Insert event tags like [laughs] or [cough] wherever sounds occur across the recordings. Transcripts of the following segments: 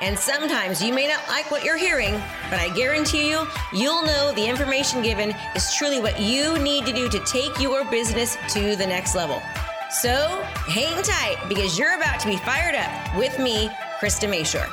And sometimes you may not like what you're hearing, but I guarantee you, you'll know the information given is truly what you need to do to take your business to the next level. So hang tight because you're about to be fired up with me, Krista Mashore.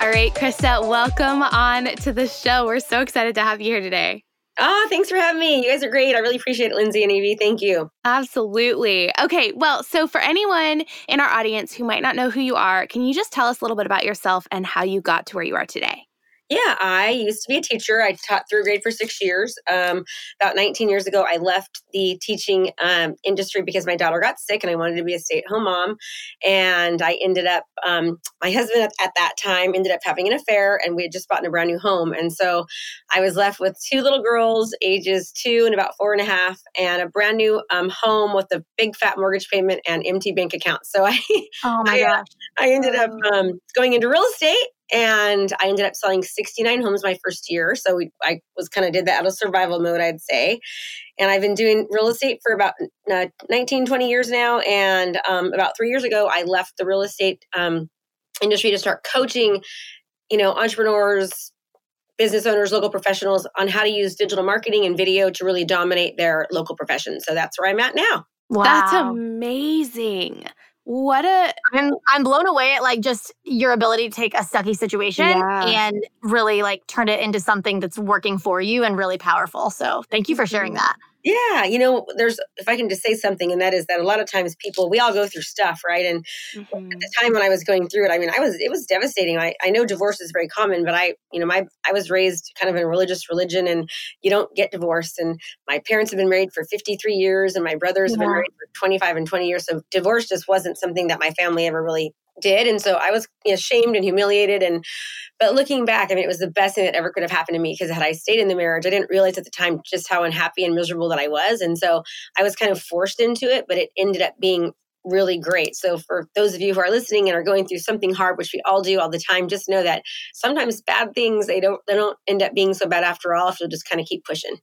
All right, Krista, welcome on to the show. We're so excited to have you here today. Oh, thanks for having me. You guys are great. I really appreciate it, Lindsay and Evie. Thank you. Absolutely. Okay, well, so for anyone in our audience who might not know who you are, can you just tell us a little bit about yourself and how you got to where you are today? Yeah, I used to be a teacher. I taught third grade for six years. Um, about 19 years ago, I left the teaching um, industry because my daughter got sick and I wanted to be a stay at home mom. And I ended up, um, my husband at, at, that time ended up having an affair and we had just bought a brand new home. And so I was left with two little girls, ages two and about four and a half, and a brand new um, home with a big fat mortgage payment and empty bank account. So I, [laughs] oh my I, gosh. I ended up um, going into real estate and I ended up selling 69 homes my first year. So we, I was kind of did that out of survival mode, I'd say. And I've been doing real estate for about uh, 19, 20 years now. And um, about three years ago, I left the real estate um, industry to start coaching, you know, entrepreneurs, business owners, local professionals on how to use digital marketing and video to really dominate their local profession. So that's where I'm at now. Wow. That's amazing. What a I'm I'm blown away at like just your ability to take a sucky situation yeah. and really like turn it into something that's working for you and really powerful. So thank you for sharing mm-hmm. that. Yeah, you know, there's if I can just say something, and that is that a lot of times people we all go through stuff, right? And mm-hmm. at the time when I was going through it, I mean, I was it was devastating. I, I know divorce is very common, but I, you know, my I was raised kind of in a religious religion, and you don't get divorced. And my parents have been married for 53 years, and my brothers yeah. have been married for 25 and 20 years. So divorce just wasn't something that my family ever really did and so i was you know, shamed and humiliated and but looking back i mean it was the best thing that ever could have happened to me because had i stayed in the marriage i didn't realize at the time just how unhappy and miserable that i was and so i was kind of forced into it but it ended up being really great. So for those of you who are listening and are going through something hard which we all do all the time just know that sometimes bad things they don't they don't end up being so bad after all if you'll just kind of keep pushing.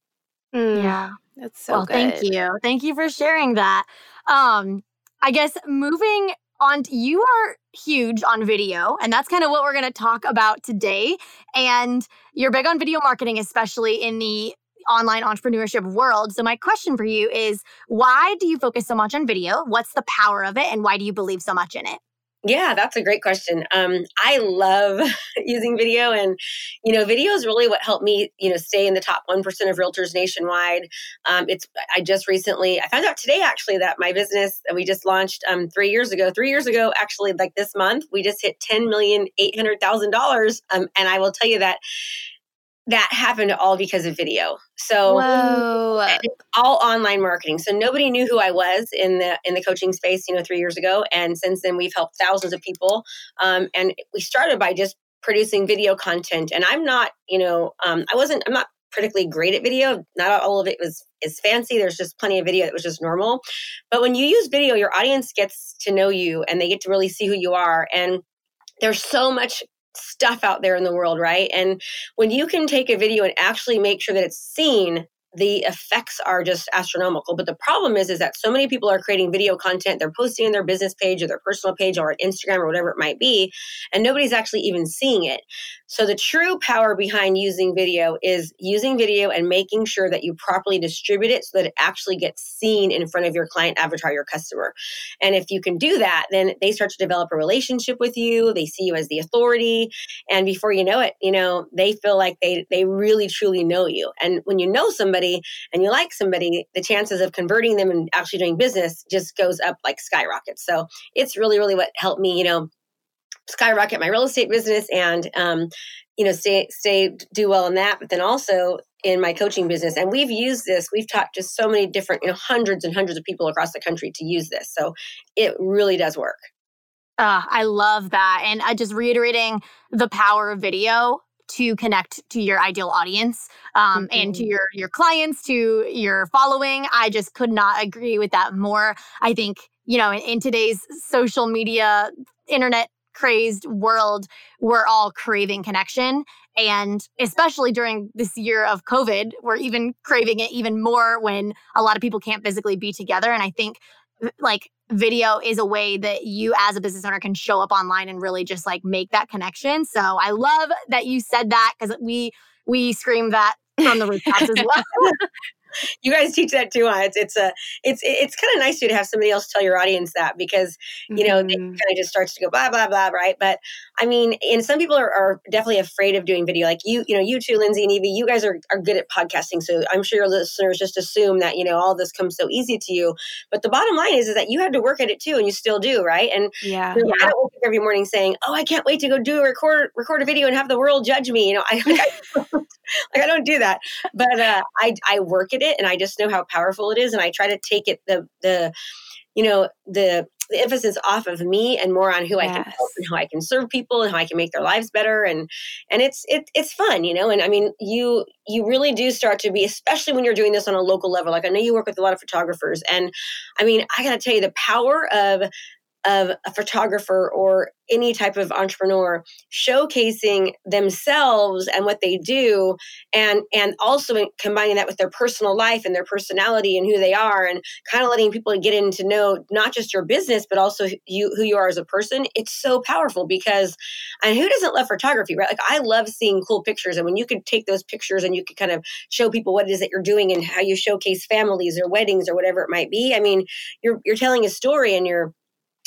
Mm. yeah. That's so well good. thank you. Thank you for sharing that. Um I guess moving on you are huge on video and that's kind of what we're going to talk about today. And you're big on video marketing especially in the online entrepreneurship world. So my question for you is why do you focus so much on video? What's the power of it and why do you believe so much in it yeah, that's a great question. Um, I love [laughs] using video, and you know, video is really what helped me, you know, stay in the top one percent of realtors nationwide. Um, it's I just recently I found out today actually that my business that we just launched um, three years ago, three years ago actually, like this month, we just hit ten million eight hundred thousand dollars, um, and I will tell you that that happened all because of video. So all online marketing. So nobody knew who I was in the in the coaching space, you know, three years ago. And since then, we've helped thousands of people. Um, and we started by just producing video content. And I'm not, you know, um, I wasn't. I'm not particularly great at video. Not all of it was is fancy. There's just plenty of video that was just normal. But when you use video, your audience gets to know you and they get to really see who you are. And there's so much stuff out there in the world, right? And when you can take a video and actually make sure that it's seen the effects are just astronomical. But the problem is, is that so many people are creating video content. They're posting on their business page or their personal page or on Instagram or whatever it might be, and nobody's actually even seeing it. So the true power behind using video is using video and making sure that you properly distribute it so that it actually gets seen in front of your client avatar, your customer. And if you can do that, then they start to develop a relationship with you. They see you as the authority, and before you know it, you know they feel like they they really truly know you. And when you know somebody somebody and you like somebody, the chances of converting them and actually doing business just goes up like skyrockets. So it's really, really what helped me, you know, skyrocket my real estate business and um, you know stay stay do well in that but then also in my coaching business. And we've used this we've taught just so many different you know hundreds and hundreds of people across the country to use this. So it really does work. Uh, i love that. And i just reiterating the power of video to connect to your ideal audience um, mm-hmm. and to your your clients, to your following. I just could not agree with that more. I think you know in, in today's social media, internet crazed world, we're all craving connection. And especially during this year of COVID, we're even craving it even more when a lot of people can't physically be together. And I think like video is a way that you as a business owner can show up online and really just like make that connection. So I love that you said that because we we scream that from the rooftops as [laughs] well. You guys teach that too. Huh? It's it's a it's it's kind of nice to have somebody else tell your audience that because you know mm-hmm. it kind of just starts to go blah blah blah right. But I mean, and some people are, are, definitely afraid of doing video. Like you, you know, you two, Lindsay and Evie, you guys are are good at podcasting, so I'm sure your listeners just assume that you know all this comes so easy to you. But the bottom line is is that you had to work at it too, and you still do, right? And yeah, you know, yeah. I don't wake up every morning saying, "Oh, I can't wait to go do a record record a video and have the world judge me." You know, I like [laughs] I, like I don't do that, but uh, I I work at it, and I just know how powerful it is and i try to take it the the you know the the emphasis off of me and more on who yes. I can help and how I can serve people and how I can make their lives better and and it's it, it's fun you know? And I mean you you really do start to be especially when you're doing this on a local level. Like I know you work with a lot of photographers and I mean I got to tell you the power of of a photographer or any type of entrepreneur showcasing themselves and what they do and and also combining that with their personal life and their personality and who they are and kind of letting people get in to know not just your business but also you who you are as a person it's so powerful because and who doesn't love photography right? Like i love seeing cool pictures and when you could take those pictures and you could kind of show people what it is that you're doing and how you showcase families or weddings or whatever it might be i mean you're you're telling a story and you're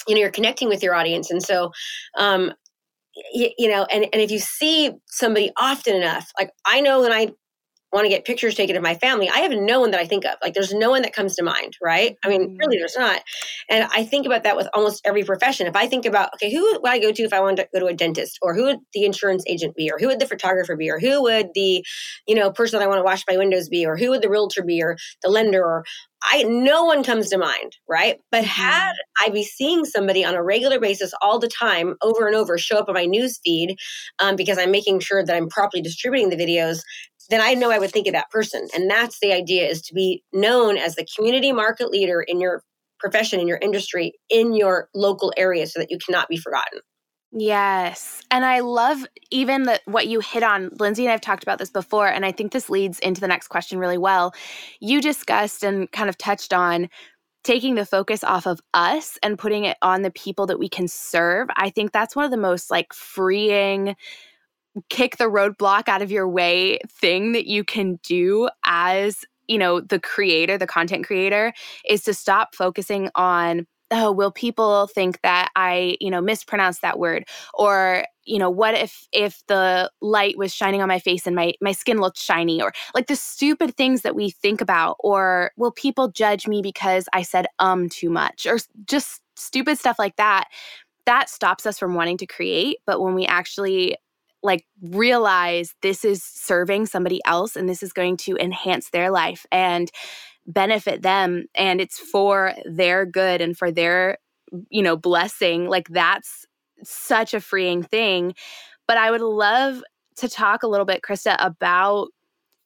you know you're connecting with your audience. And so um you, you know and and if you see somebody often enough like i know when i want to get pictures taken of my family, I have no one that I think of. Like there's no one that comes to mind, right? I mean, really, mm-hmm. there's not. And I think about that with almost every profession. If I think about, okay, who would I go to if I wanted to go to a dentist, or who would the insurance agent be, or who would the photographer be, or who would the, you know, person that I want to wash my windows be, or who would the realtor be, or the lender, or I no one comes to mind, right? But had I be seeing somebody on a regular basis all the time, over and over, show up on my news feed um, because I'm making sure that I'm properly distributing the videos, then I know I would think of that person. And that's the idea is to be known as the community market leader in your profession, in your industry, in your local area so that you cannot be forgotten. Yes. And I love even the, what you hit on. Lindsay and I've talked about this before, and I think this leads into the next question really well. You discussed and kind of touched on taking the focus off of us and putting it on the people that we can serve. I think that's one of the most like freeing kick the roadblock out of your way thing that you can do as you know the creator the content creator is to stop focusing on oh will people think that i you know mispronounced that word? Or you know what if if the light was shining on my face and my my skin looked shiny? Or like the stupid things that we think about. Or will people judge me because i said um too much? Or just stupid stuff like that. That stops us from wanting to create. But when we actually like realize this is serving somebody else and this is going to enhance their life and benefit them and it's for their good and for their you know blessing like that's such a freeing thing. But i would love to talk a little bit krista about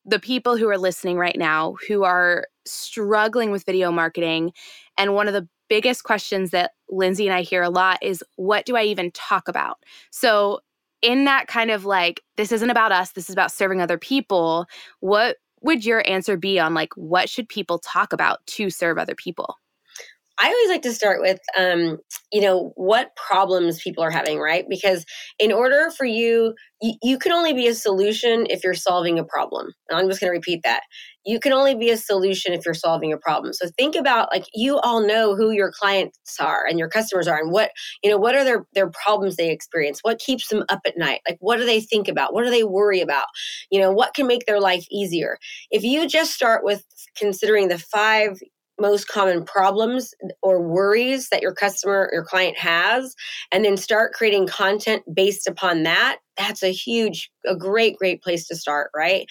the people who are listening right now who are struggling with video marketing and one of the biggest questions that lindsay and i hear a lot is what do i even talk about? So in that kind of like, this isn't about us, this is about serving other people, what would your answer be on like, what should people talk about to serve other people? I always like to start with, um, you know, what problems people are having, right? Because in order for you, you, you can only be a solution if you're solving a problem. And I'm just going to repeat that. You can only be a solution if you're solving a problem. So think about like you all know who your clients are and your customers are, and what you know, what are their their problems they experience? What keeps them up at night? Like what do they think about? What do they worry about? You know, what can make their life easier? If you just start with considering the five most common problems or worries that your customer your client has and then start creating content based upon that that's a huge a great great place to start right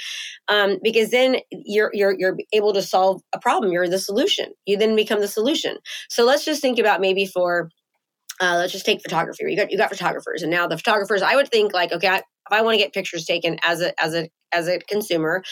um, because then you're you're you're able to solve a problem you're the solution you then become the solution so let's just think about maybe for uh, let's just take photography. You got you got photographers, and now the photographers. I would think like, okay, I, if I want to get pictures taken as a as a as a consumer,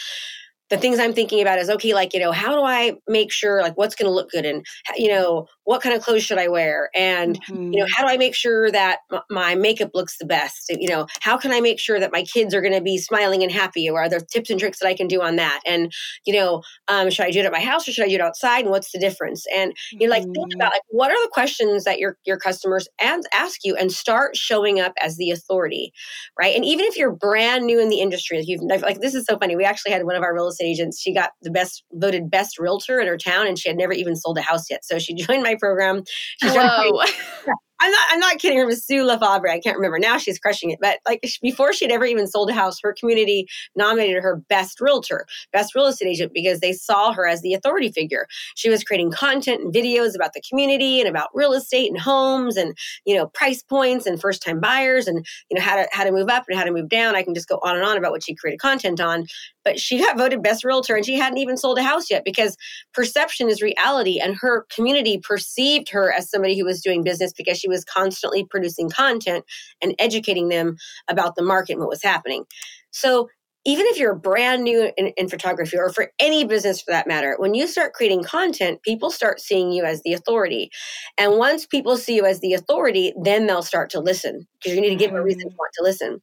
the things I'm thinking about is okay, like, you know, how do I make sure like what's going to look good and, you know, what kind of clothes should I wear? And, mm-hmm. you know, mm-hmm. how do I make sure that m- my makeup looks the best? You know, how can I make sure that my kids are going to be smiling and happy? Or are there tips and tricks that I can do on that? And, you know, um, should I do it at my house or should I do it outside? And what's the difference? And, you know, like think mm-hmm. about like, what are the questions that your, your customers and ask you and start showing up as the authority, right? And even if you're brand new in the industry, like you've like, this is so funny. We actually had one of our real estate agents, she got the best voted best realtor in her town and she had never even sold a house yet. So she [laughs] joined my program. Whoa. [laughs] I'm not. I'm not kidding. Her was Sue Lefebvre. I can't remember now. She's crushing it. But like before she'd ever even sold a house, her community nominated her best realtor, best real estate agent because they saw her as the authority figure. She was creating content and videos about the community and about real estate and homes and you know price points and first time buyers and you know how to how to move up and how to move down. I can just go on and on about what she created content on. But she got voted best realtor and she hadn't even sold a house yet because perception is reality and her community perceived her as somebody who was doing business because she was constantly producing content and educating them about the market and what was happening. So even if you're brand new in, in, photography or for any business for that matter, when you start creating content, people start seeing you as the authority. And once people see you as the authority, then they'll start to listen because you need to give them a reason to mm-hmm. want to listen.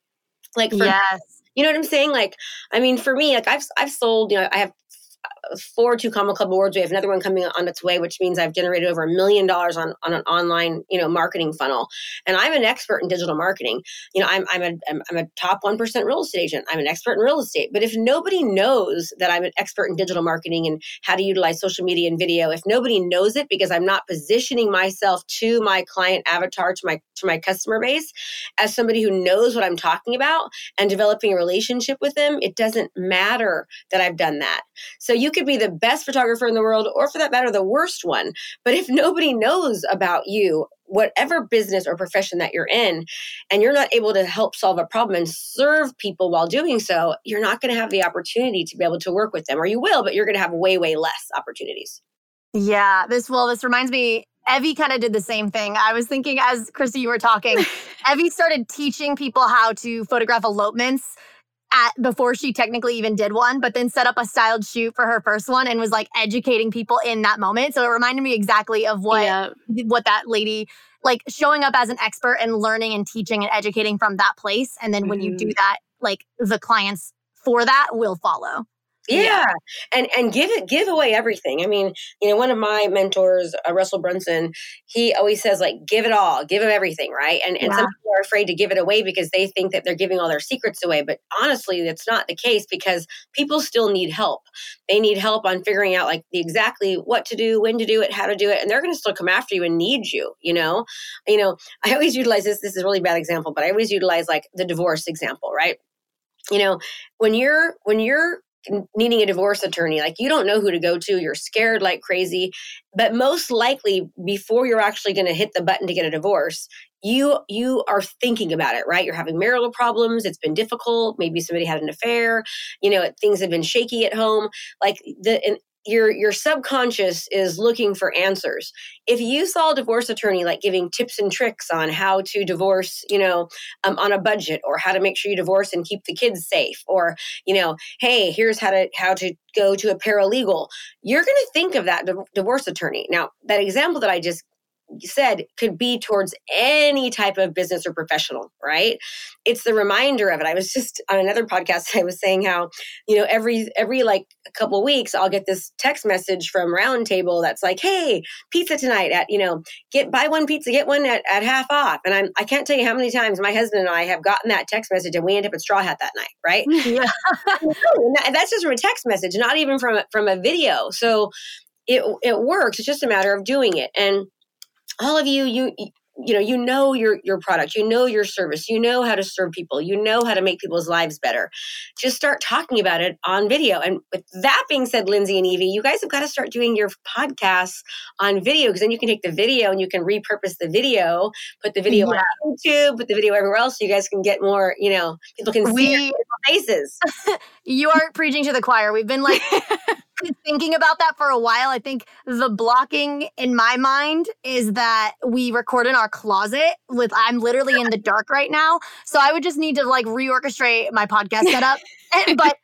Like for yes. you know what I'm saying? Like, I mean, for me, like I've I've sold, you know, I have four two comma club awards. We have another one coming on its way which means i've generated over a million dollars on, on an online you know marketing funnel. And i'm an expert in digital marketing. You know i'm, I'm, a, I'm a top 1% real estate agent. I'm an expert in real estate. But if nobody knows that i'm an expert in digital marketing and how to utilize social media and video if nobody knows it because i'm not positioning myself to my client avatar to my to my customer base as somebody who knows what i'm talking about and developing a relationship with them it doesn't matter that i've done that so you could be the best photographer in the world, or for that matter, the worst one. But if nobody knows about you, whatever business or profession that you're in, and you're not able to help solve a problem and serve people while doing so, you're not going to have the opportunity to be able to work with them, or you will, but you're going to have way, way less opportunities. Yeah, this well, this reminds me. Evie kind of did the same thing. I was thinking as Christy, you were talking, [laughs] Evie started teaching people how to photograph elopements at before she technically even did one, but then set up a styled shoot for her first one and was like educating people in that moment. So it reminded me exactly of what yeah. what that lady like showing up as an expert and learning and teaching and educating from that place. And then mm-hmm. when you do mm-hmm. that, like the clients for that will follow. Yeah. yeah. And and give it give away everything. I mean, you know, one of my mentors, uh, Russell Brunson, he always says like give it all, give them everything, right? And and yeah. some people are afraid to give it away because they think that they're giving all their secrets away, but honestly, that's not the case because people still need help. They need help on figuring out like the exactly what to do, when to do it, how to do it, and they're going to still come after you and need you, you know? You know, I always utilize this this is a really bad example, but I always utilize like the divorce example, right? you know when you're when you're needing a divorce attorney like you don't know who to go to you're scared like crazy but most likely before you're actually going to hit the button to get a divorce you you are thinking about it right? You're having marital problems it's been difficult maybe somebody had an affair you know things have been shaky at home like the your your subconscious is looking for answers. If you saw a divorce attorney like giving tips and tricks on how to divorce you know um, on a budget or how to make sure you divorce and keep the kids safe or you know hey here's how to how to go to a paralegal you're going to think of that divorce attorney. Now that example that i just said could be towards any type of business or professional, right? It's the reminder of it. I was just [laughs] on another podcast I was saying how, you know, every every like a couple weeks I'll get this text message from Roundtable that's like, "Hey, pizza tonight at, you know, get buy one pizza, get one at, at half off." And I'm I can't tell you how many times my husband and I have gotten that text message and we end up at Straw Hat that night, right? [laughs] Yeah. [laughs] and that's just from a text message, not even from a, from a video. So it it works. It's just a matter of doing it. And all of you you you know you know your your product you know your service you know how to serve people you know how to make people's lives better. Just start talking about it on video. And with that being said lindsay and evie you guys have got to start doing your podcasts on video because then you can take the video and you can repurpose the video put the video yeah. on youtube put the video everywhere else so you guys can get more you know people can we, see your faces. [laughs] You are preaching to the choir. We've been like [laughs] been thinking about that for a while. I think the blocking in my mind is that we record in our closet with I'm literally in the dark right now. So I would just need to like reorchestrate my podcast setup. [laughs] but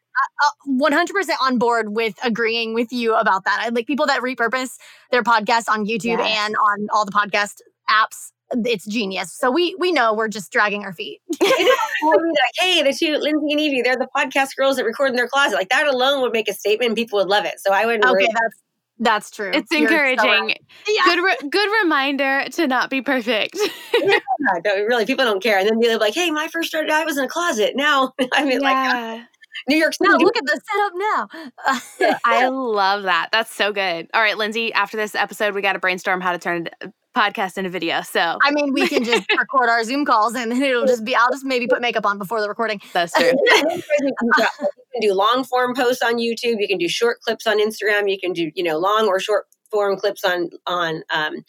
uh, 100% uh, on board with agreeing with you about that. I like people that repurpose their podcast on YouTube yes. and on all the podcast apps it's genius. So we we know we're just dragging our feet. [laughs] hey, the two Lindsay and Evie, they're the podcast girls that record in their closet. Like that alone would make a statement, and people would love it. So I would. Okay, that's that's true. It's You're encouraging. So right. yeah. Good re- good reminder to not be perfect. [laughs] yeah, really, people don't care. And then they're like, "Hey, when I first started, I was in a closet. Now, [laughs] I mean, yeah. like." New York City. No, look at the setup now. I love that. That's so good. All right, Lindsay, after this episode, we got to brainstorm how to turn podcast and a video. So I mean, we can just [laughs] record our Zoom calls and then it'll just be. I'll just maybe put makeup on before the recording. That's true. [laughs] you can do long form posts on YouTube. You can do short clips on Instagram. You can do you know long or short form clips on on um,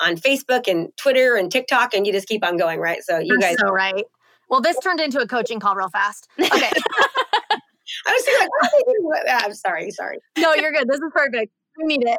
on Facebook and Twitter and TikTok, and you just keep on going, right? So you You're guys, so right. Well, this turned into a coaching call real fast. Okay. [laughs] I was thinking, like, I'm sorry, sorry. No, you're good. This is perfect. We need it.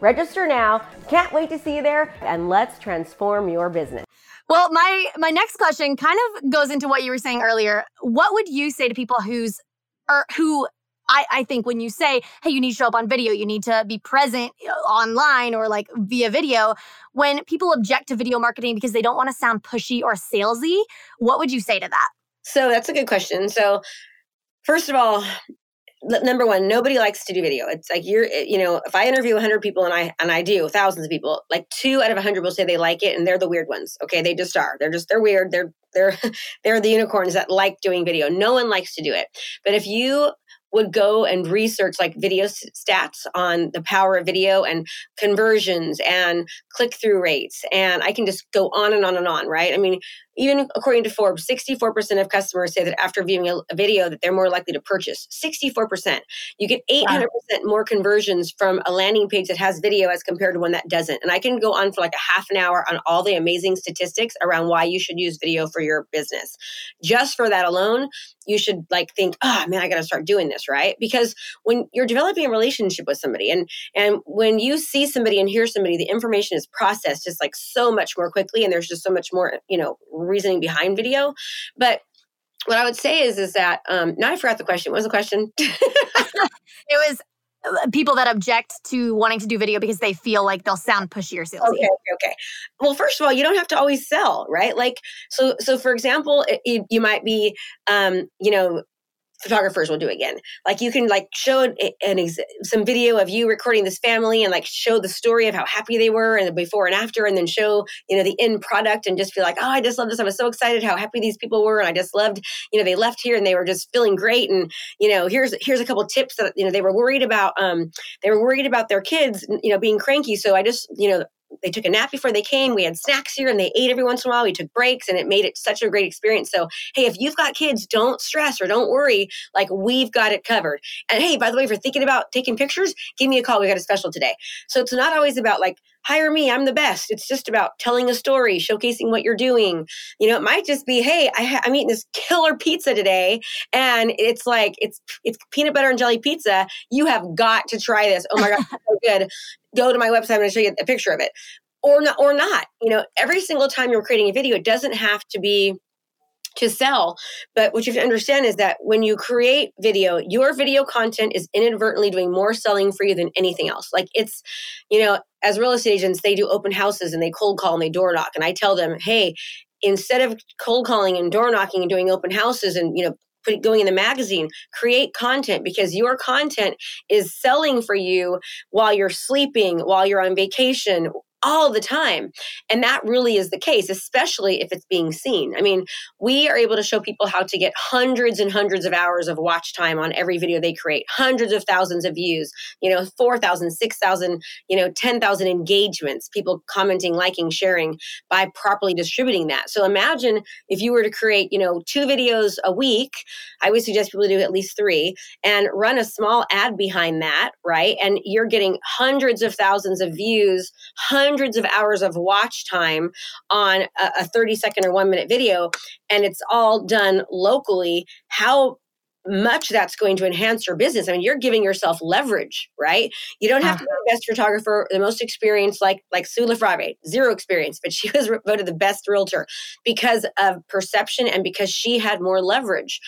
Register now. Can't wait to see you there and let's transform your business. Well, my my next question kind of goes into what you were saying earlier. What would you say to people who's or who I, I think when you say, hey, you need to show up on video, you need to be present uh, online or like via video, when people object to video marketing because they don't want to sound pushy or salesy, what would you say to that? So that's a good question. So, first of all, number one nobody likes to do video. It's like you're eh, you know if i interview 100 people and i and i do thousands of people like two out of 100 will say they like it and they're the weird ones. Okay they just are. They're just they're weird. They're they're [laughs] they're the unicorns that like doing video. No one likes to do it. But if you would go and research like video stats on the power of video and conversions and click through rates and i can just go on and on and on right i mean even according to Forbes, 64% of customers say that after viewing a, video that they're more likely to purchase. 64%. You get 800% wow. more conversions from a landing page that has video as compared to one that doesn't. And I can go on for like a half an hour on all the amazing statistics around why you should use video for your business. Just for that alone, you should like think, oh man, I got to start doing this, right? Because when you're developing a relationship with somebody and and when you see somebody and hear somebody, the information is processed just like so much more quickly and there's just so much more, you know, reasoning behind video. But what I would say is is that um now I forgot the question. What was the question? [laughs] it was people that object to wanting to do video because they feel like they'll sound pushy or salesy. Okay, okay. Well, first of all, you don't have to always sell, right? Like, so, so for example, it, you might be, um, you know, photographers will do again. Like you can like show an, ex- some video of you recording this family and like show the story of how happy they were and the before and after, and then show you know the end product and just feel like oh I just love this. I was so excited how happy these people were, and I just loved you know they left here and they were just feeling great. And you know here's here's a couple tips that you know they were worried about. Um, they were worried about their kids you know being cranky, so I just you know they took a nap before they came. We had snacks here and they ate every once in a while. We took breaks and it made it such a great experience. So, hey, if you've got kids, don't stress or don't worry. Like, we've got it covered. And hey, by the way, if you're thinking about taking pictures, give me a call. We got a special today. So, it's not always about like, hire me, I'm the best. It's just about telling a story, showcasing what you're doing. You know, it might just be, hey, I ha- I'm eating this killer pizza today, and it's like it's it's peanut butter and jelly pizza. You have got to try this. Oh my god, so good go to my website. I'm going to show you a picture of it, or not, or not. You know, every single time you're creating a video, it doesn't have to be to sell. But what you have to understand is that when you create video, your video content is inadvertently doing more selling for you than anything else. Like it's, you know, as real estate agents, they do open houses and they cold call and they door knock. And I tell them, hey, instead of cold calling and door knocking and doing open houses and you know going in the magazine create content because your content is selling for you while you're sleeping while you're on vacation all the time. And that really is the case, especially if it's being seen. I mean, we are able to show people how to get hundreds and hundreds of hours of watch time on every video they create, hundreds of thousands of views, you know, 4,000, 6,000, you know, 10,000 engagements, people commenting, liking, sharing by properly distributing that. So imagine if you were to create, you know, two videos a week, I would suggest people do at least three and run a small ad behind that, right? And you're getting hundreds of thousands of views, hundreds of hours of watch time on a, a 30 second or one minute video, and it's all done locally. How much that's going to enhance your business. I mean, you're giving yourself leverage, right? You don't have ah. to be the best photographer, the most experienced, like like Sue Lafrave, zero experience, but she [laughs] was voted the best realtor because of perception and because she had more leverage.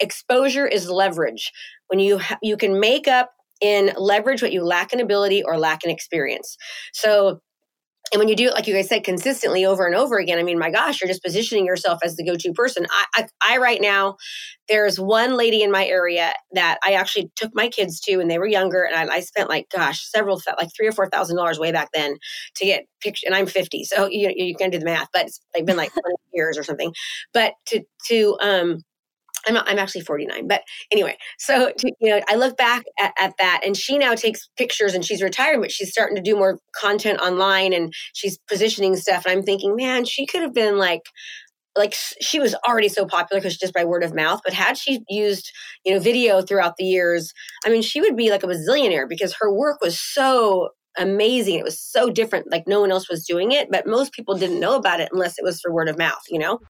Exposure is leverage. When you ha- you can make up in leverage what you lack in ability or lack in experience. So and when you do it like you guys said consistently over and over again i mean my gosh you're just positioning yourself as the go-to person. I i, I right now there's one lady in my area that i actually took my kids to and they were younger and i, I spent like gosh several like three or four thousand dollars way back then to get pictures and i'm 50 so you, you can do the math but it's been like 20 [laughs] years or something. But to to um I'm, I'm actually 49 but anyway so to, you know i look back at, at, that and she now takes pictures and she's retired but she's starting to do more content online and she's positioning stuff and i'm thinking man she could have been like like she was already so popular because just by word of mouth but had she used you know video throughout the years i mean she would be like a bazillionaire because her work was so amazing. It was so different. Like no one else was doing it, but most people didn't know about it unless it was for word of mouth, you know?